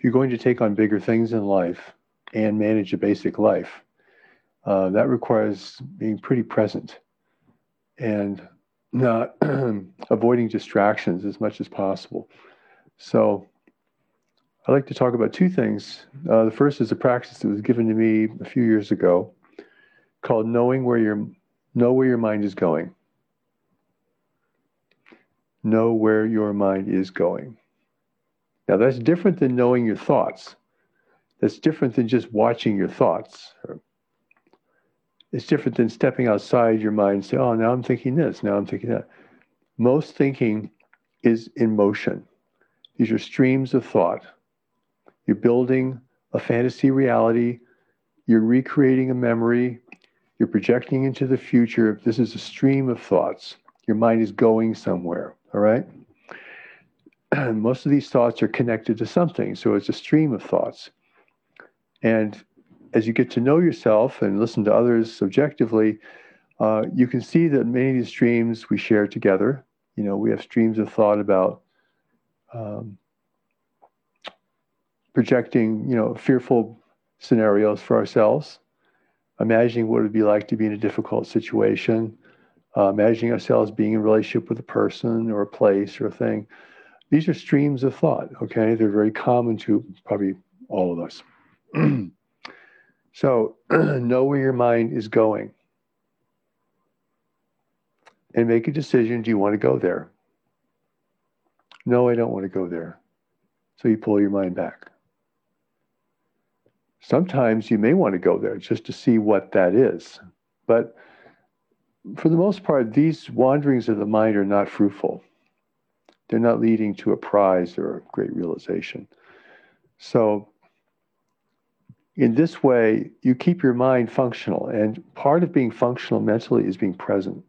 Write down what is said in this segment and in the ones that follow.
if you're going to take on bigger things in life and manage a basic life, uh, that requires being pretty present and not avoiding distractions as much as possible. So, I'd like to talk about two things. Uh, the first is a practice that was given to me a few years ago called knowing where your know where your mind is going. Know where your mind is going. Now that's different than knowing your thoughts. That's different than just watching your thoughts. It's different than stepping outside your mind and say, oh, now I'm thinking this, now I'm thinking that. Most thinking is in motion. These are streams of thought. You're building a fantasy reality, you're recreating a memory, you're projecting into the future. This is a stream of thoughts. Your mind is going somewhere, all right? Most of these thoughts are connected to something, so it's a stream of thoughts. And as you get to know yourself and listen to others subjectively, uh, you can see that many of these streams we share together. You know, we have streams of thought about um, projecting, you know, fearful scenarios for ourselves imagining what it would be like to be in a difficult situation, uh, imagining ourselves being in relationship with a person or a place or a thing. These are streams of thought, okay? They're very common to probably all of us. so, know where your mind is going and make a decision do you want to go there? No, I don't want to go there. So, you pull your mind back. Sometimes you may want to go there just to see what that is. But for the most part, these wanderings of the mind are not fruitful. They're not leading to a prize or a great realization. So, in this way, you keep your mind functional. And part of being functional mentally is being present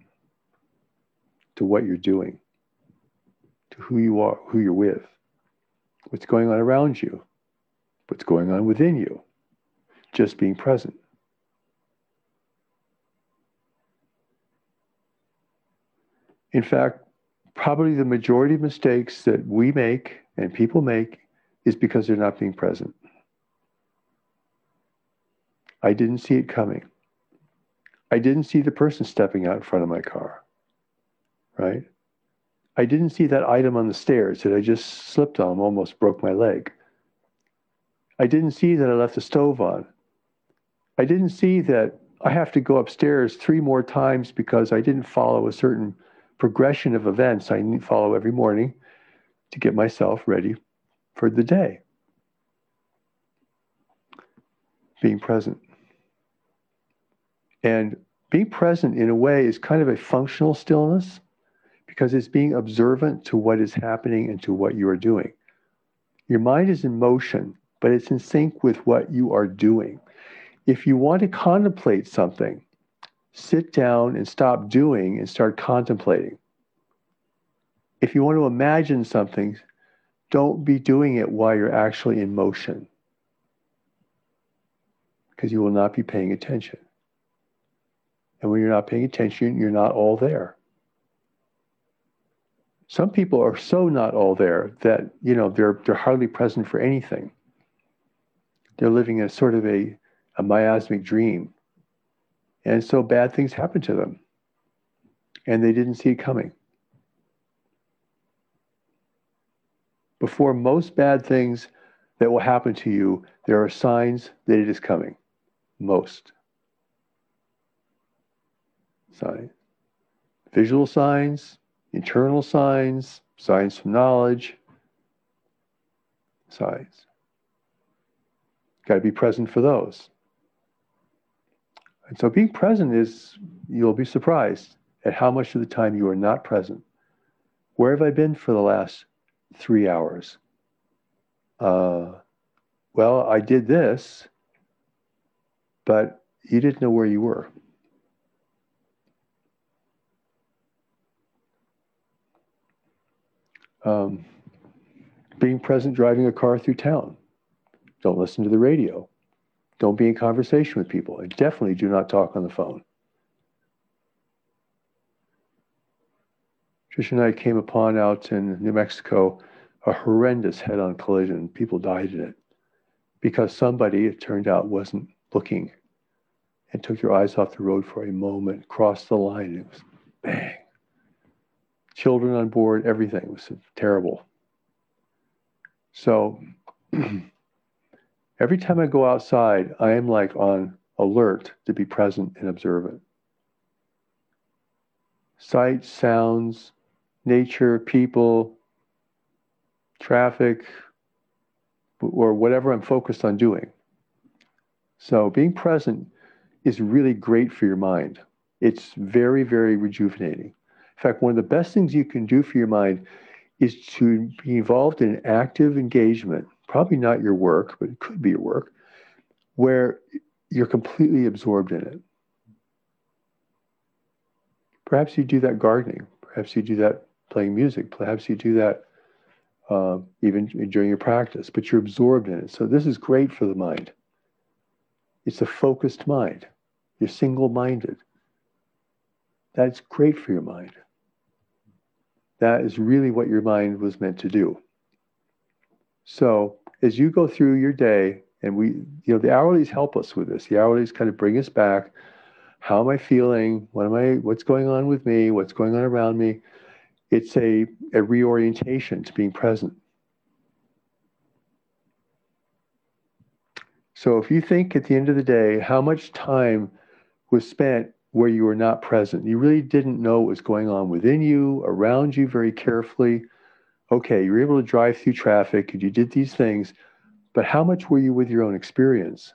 to what you're doing, to who you are, who you're with, what's going on around you, what's going on within you just being present. In fact, probably the majority of mistakes that we make and people make is because they're not being present. I didn't see it coming. I didn't see the person stepping out in front of my car, right? I didn't see that item on the stairs that I just slipped on, almost broke my leg. I didn't see that I left the stove on I didn't see that I have to go upstairs three more times because I didn't follow a certain progression of events I follow every morning to get myself ready for the day. Being present. And being present in a way is kind of a functional stillness because it's being observant to what is happening and to what you are doing. Your mind is in motion, but it's in sync with what you are doing if you want to contemplate something, sit down and stop doing and start contemplating. If you want to imagine something, don't be doing it while you're actually in motion because you will not be paying attention. And when you're not paying attention, you're not all there. Some people are so not all there that, you know, they're, they're hardly present for anything. They're living a sort of a a miasmic dream. And so bad things happen to them. And they didn't see it coming. Before most bad things that will happen to you, there are signs that it is coming. Most. Signs. Visual signs, internal signs, signs from knowledge, signs. Got to be present for those. And so being present is, you'll be surprised at how much of the time you are not present. Where have I been for the last three hours? Uh, well, I did this, but you didn't know where you were. Um, being present driving a car through town. Don't listen to the radio. Don't be in conversation with people. And definitely do not talk on the phone. Trish and I came upon out in New Mexico a horrendous head on collision. People died in it. because somebody, it turned out, wasn't looking and took your eyes off the road for a moment, crossed the line, and it was bang. Children on board, everything was terrible. So every time I go outside, I am like on alert to be present and observant. Sight, sounds, nature, people, traffic, or whatever I'm focused on doing. So being present is really great for your mind. It's very, very rejuvenating. In fact, one of the best things you can do for your mind is to be involved in active engagement, probably not your work, but it could be your work, where you're completely absorbed in it. Perhaps you do that gardening. Perhaps you do that playing music. Perhaps you do that uh, even during your practice, but you're absorbed in it. So this is great for the mind. It's a focused mind. You're single minded. That's great for your mind. That is really what your mind was meant to do. So as you go through your day, and we, you know, the hourlies help us with this. The hourlies kind of bring us back. How am I feeling? What am I? What's going on with me? What's going on around me? It's a, a reorientation to being present. So if you think at the end of the day, how much time was spent where you were not present, you really didn't know what was going on within you, around you very carefully. Okay, you were able to drive through traffic and you did these things, but how much were you with your own experience?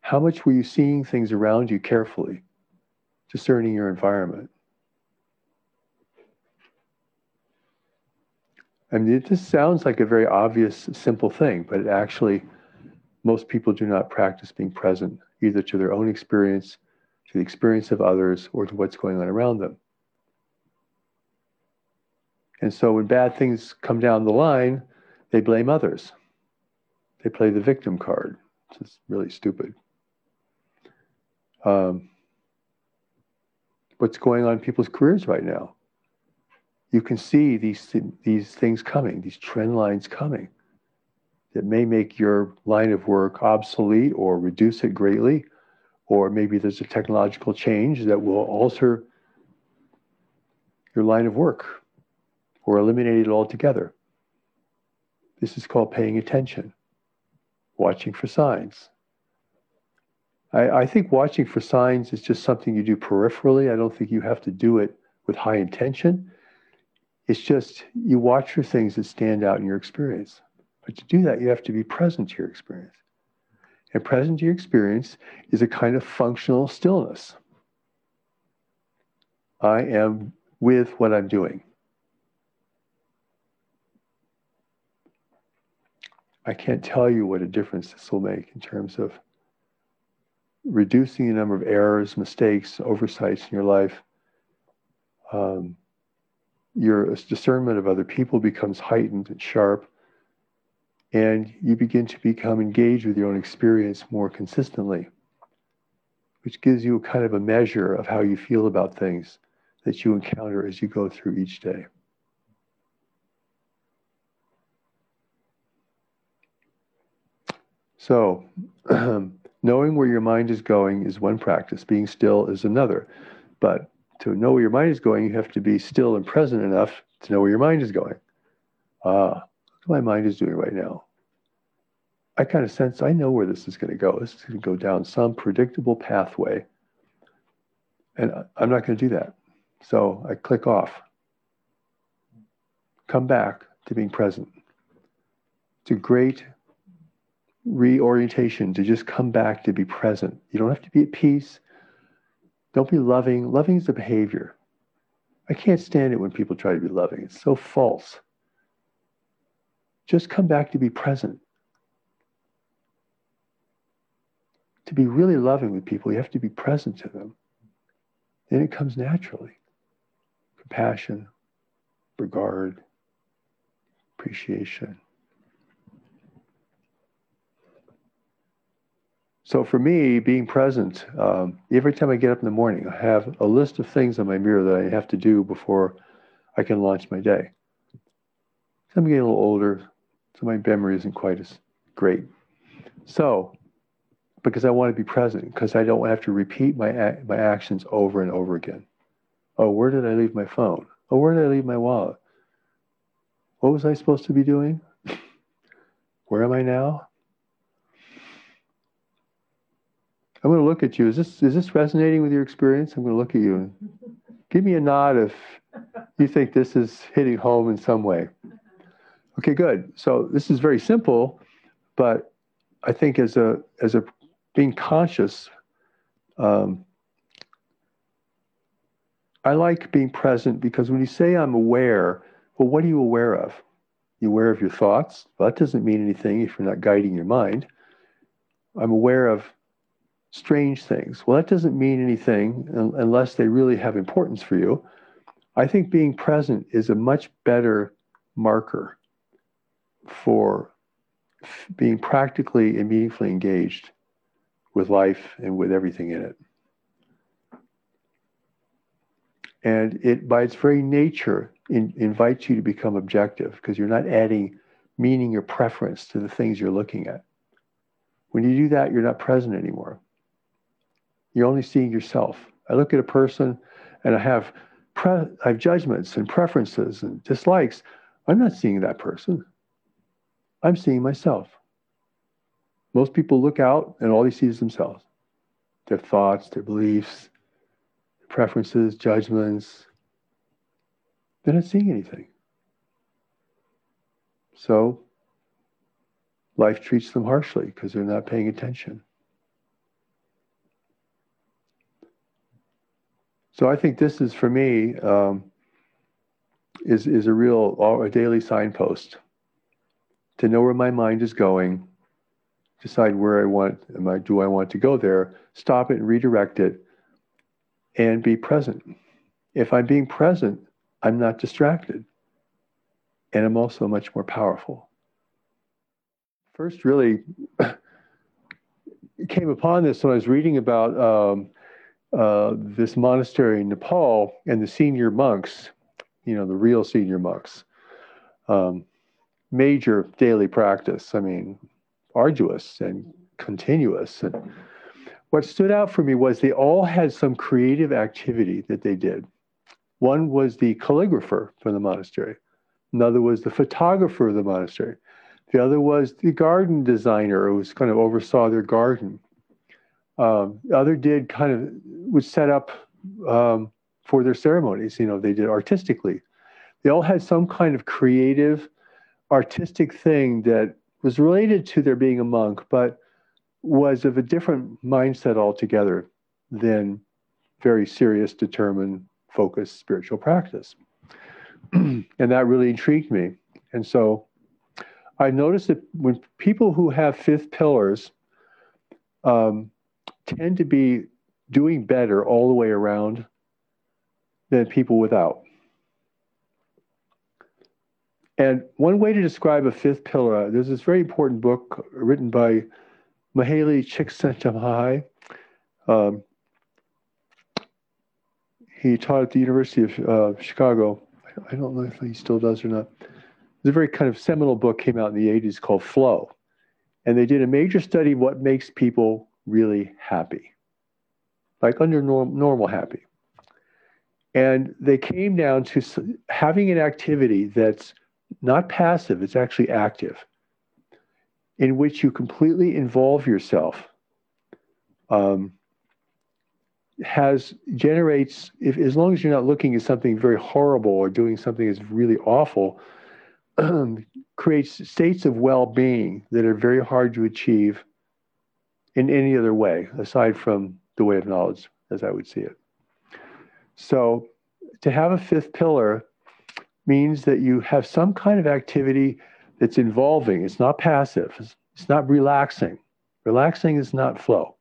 How much were you seeing things around you carefully, discerning your environment? I mean, it just sounds like a very obvious, simple thing, but actually, most people do not practice being present, either to their own experience, to the experience of others, or to what's going on around them. And so when bad things come down the line, they blame others. They play the victim card, is really stupid. Um, what's going on in people's careers right now? you can see these, these things coming, these trend lines coming that may make your line of work obsolete or reduce it greatly, or maybe there's a technological change that will alter your line of work or eliminate it altogether. This is called paying attention, watching for signs. I, I think watching for signs is just something you do peripherally. I don't think you have to do it with high intention. It's just you watch for things that stand out in your experience. But to do that, you have to be present to your experience. And present to your experience is a kind of functional stillness. I am with what I'm doing. I can't tell you what a difference this will make in terms of reducing the number of errors, mistakes, oversights in your life, um, your discernment of other people becomes heightened and sharp, and you begin to become engaged with your own experience more consistently, which gives you a kind of a measure of how you feel about things that you encounter as you go through each day. So, knowing where your mind is going is one practice, being still is another. But to know where your mind is going, you have to be still and present enough to know where your mind is going. Ah, what my mind is doing right now. I kind of sense I know where this is going to go. This is going to go down some predictable pathway. And I'm not going to do that. So I click off. Come back to being present. It's a great reorientation to just come back to be present. You don't have to be at peace. Don't be loving. Loving is a behavior. I can't stand it when people try to be loving. It's so false. Just come back to be present. To be really loving with people, you have to be present to them. Then it comes naturally. Compassion, regard, appreciation. So for me, being present, um, every time I get up in the morning, I have a list of things on my mirror that I have to do before I can launch my day. So I'm getting a little older, so my memory isn't quite as great So, because I want to be present, because I don't have to repeat my my actions over and over again. Oh, where did I leave my phone? Oh, where did I leave my wallet? What was I supposed to be doing? Where am I now? I'm going to look at you. Is this is this resonating with your experience? I'm going to look at you. and Give me a nod if you think this is hitting home in some way. Okay, good. So this is very simple, but I think as a as a being conscious, um, I like being present because when you say I'm aware, well, what are you aware of? You aware of your thoughts? Well, that doesn't mean anything if you're not guiding your mind. I'm aware of strange things. Well, that doesn't mean anything unless they really have importance for you. I think being present is a much better marker for being practically and meaningfully engaged with life and with everything in it. And it, by its very nature, in, invites you to become objective because you're not adding meaning or preference to the things you're looking at. When you do that, you're not present anymore. You're only seeing yourself. I look at a person and I have pre- I have judgments and preferences and dislikes. I'm not seeing that person. I'm seeing myself. Most people look out and all they see is themselves. Their thoughts, their beliefs, preferences, judgments. They're not seeing anything. So life treats them harshly because they're not paying attention. So I think this is for me um, is is a real a daily signpost to know where my mind is going, decide where I want am I do I want to go there, stop it and redirect it, and be present. If I'm being present, I'm not distracted, and I'm also much more powerful. First, really came upon this when I was reading about. Um, uh, this monastery in Nepal and the senior monks, you know, the real senior monks, um, major daily practice. I mean, arduous and continuous. And what stood out for me was they all had some creative activity that they did. One was the calligrapher for the monastery. Another was the photographer of the monastery. The other was the garden designer who was kind of oversaw their garden. Um, other did kind of would set up um, for their ceremonies. You know, they did artistically. They all had some kind of creative, artistic thing that was related to their being a monk, but was of a different mindset altogether than very serious, determined, focused spiritual practice. and that really intrigued me. And so I noticed that when people who have fifth pillars um, tend to be doing better all the way around than people without. And one way to describe a fifth pillar, there's this very important book written by Mihaly Csikszentmihalyi. Um, he taught at the University of uh, Chicago. I don't know if he still does or not. There's a very kind of seminal book came out in the 80s called Flow. And they did a major study of what makes people really happy, like under norm, normal happy. And they came down to having an activity that's not passive, it's actually active, in which you completely involve yourself. Um, has generates if as long as you're not looking at something very horrible or doing something that's really awful creates states of well-being that are very hard to achieve in any other way aside from the way of knowledge, as I would see it. So, to have a fifth pillar means that you have some kind of activity that's involving. It's not passive, it's, it's not relaxing. Relaxing is not flow.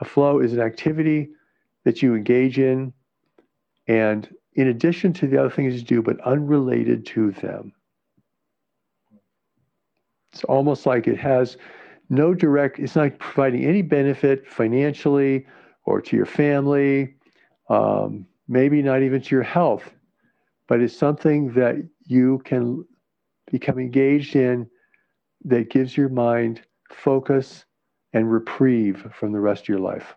A flow is an activity that you engage in, and in addition to the other things you do, but unrelated to them. It's almost like it has no direct, it's not providing any benefit financially or to your family, um, maybe not even to your health, but it's something that you can become engaged in that gives your mind focus, and reprieve from the rest of your life.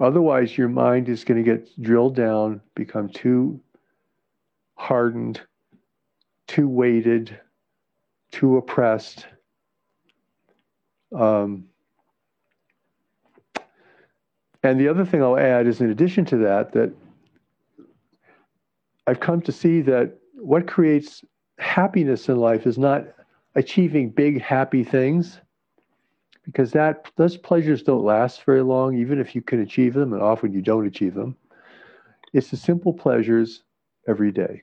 Otherwise, your mind is going to get drilled down, become too hardened, too weighted, too oppressed. Um, and the other thing I'll add is, in addition to that, that I've come to see that what creates happiness in life is not achieving big happy things because that those pleasures don't last very long even if you can achieve them and often you don't achieve them it's the simple pleasures every day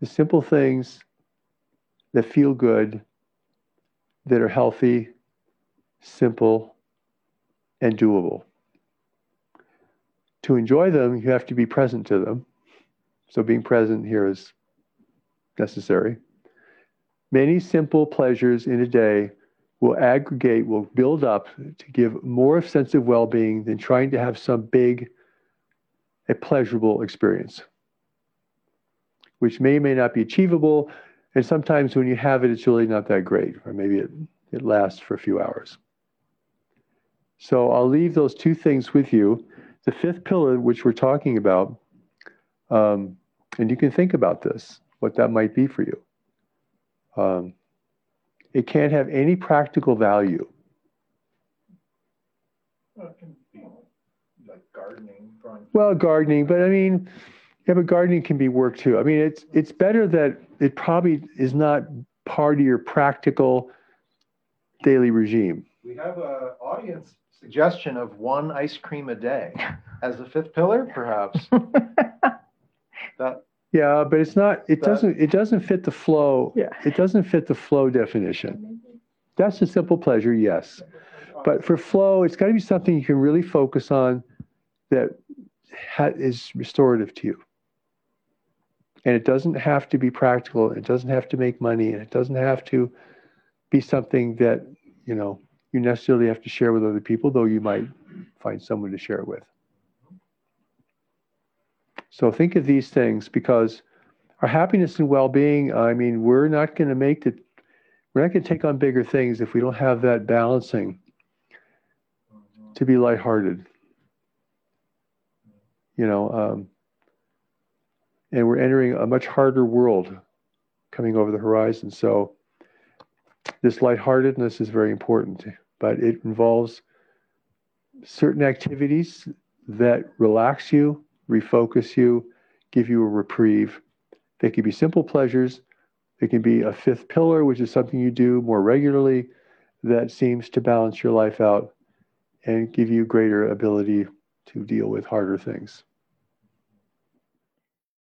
the simple things that feel good that are healthy simple and doable. To enjoy them you have to be present to them. So being present here is necessary. Many simple pleasures in a day will aggregate, will build up to give more sense of well being than trying to have some big, a pleasurable experience, which may or may not be achievable. And sometimes when you have it, it's really not that great, or maybe it, it lasts for a few hours. So I'll leave those two things with you. The fifth pillar, which we're talking about, um, and you can think about this what that might be for you. Um, it can't have any practical value. Well, it can be like gardening. Well, gardening, but I mean, yeah, but gardening can be work too. I mean, it's it's better that it probably is not part of your practical daily regime. We have an audience suggestion of one ice cream a day as the fifth pillar, perhaps. that yeah, but it's not. It that, doesn't. It doesn't fit the flow. Yeah. It doesn't fit the flow definition. That's a simple pleasure, yes, but for flow, it's got to be something you can really focus on that ha- is restorative to you. And it doesn't have to be practical. It doesn't have to make money, and it doesn't have to be something that you know you necessarily have to share with other people, though you might find someone to share it with. So think of these things because our happiness and well-being, I mean, we're not going to make it, we're not going to take on bigger things if we don't have that balancing to be lighthearted. You know, um, and we're entering a much harder world coming over the horizon. So this lightheartedness is very important, but it involves certain activities that relax you refocus you, give you a reprieve. They can be simple pleasures. They can be a fifth pillar, which is something you do more regularly that seems to balance your life out and give you greater ability to deal with harder things.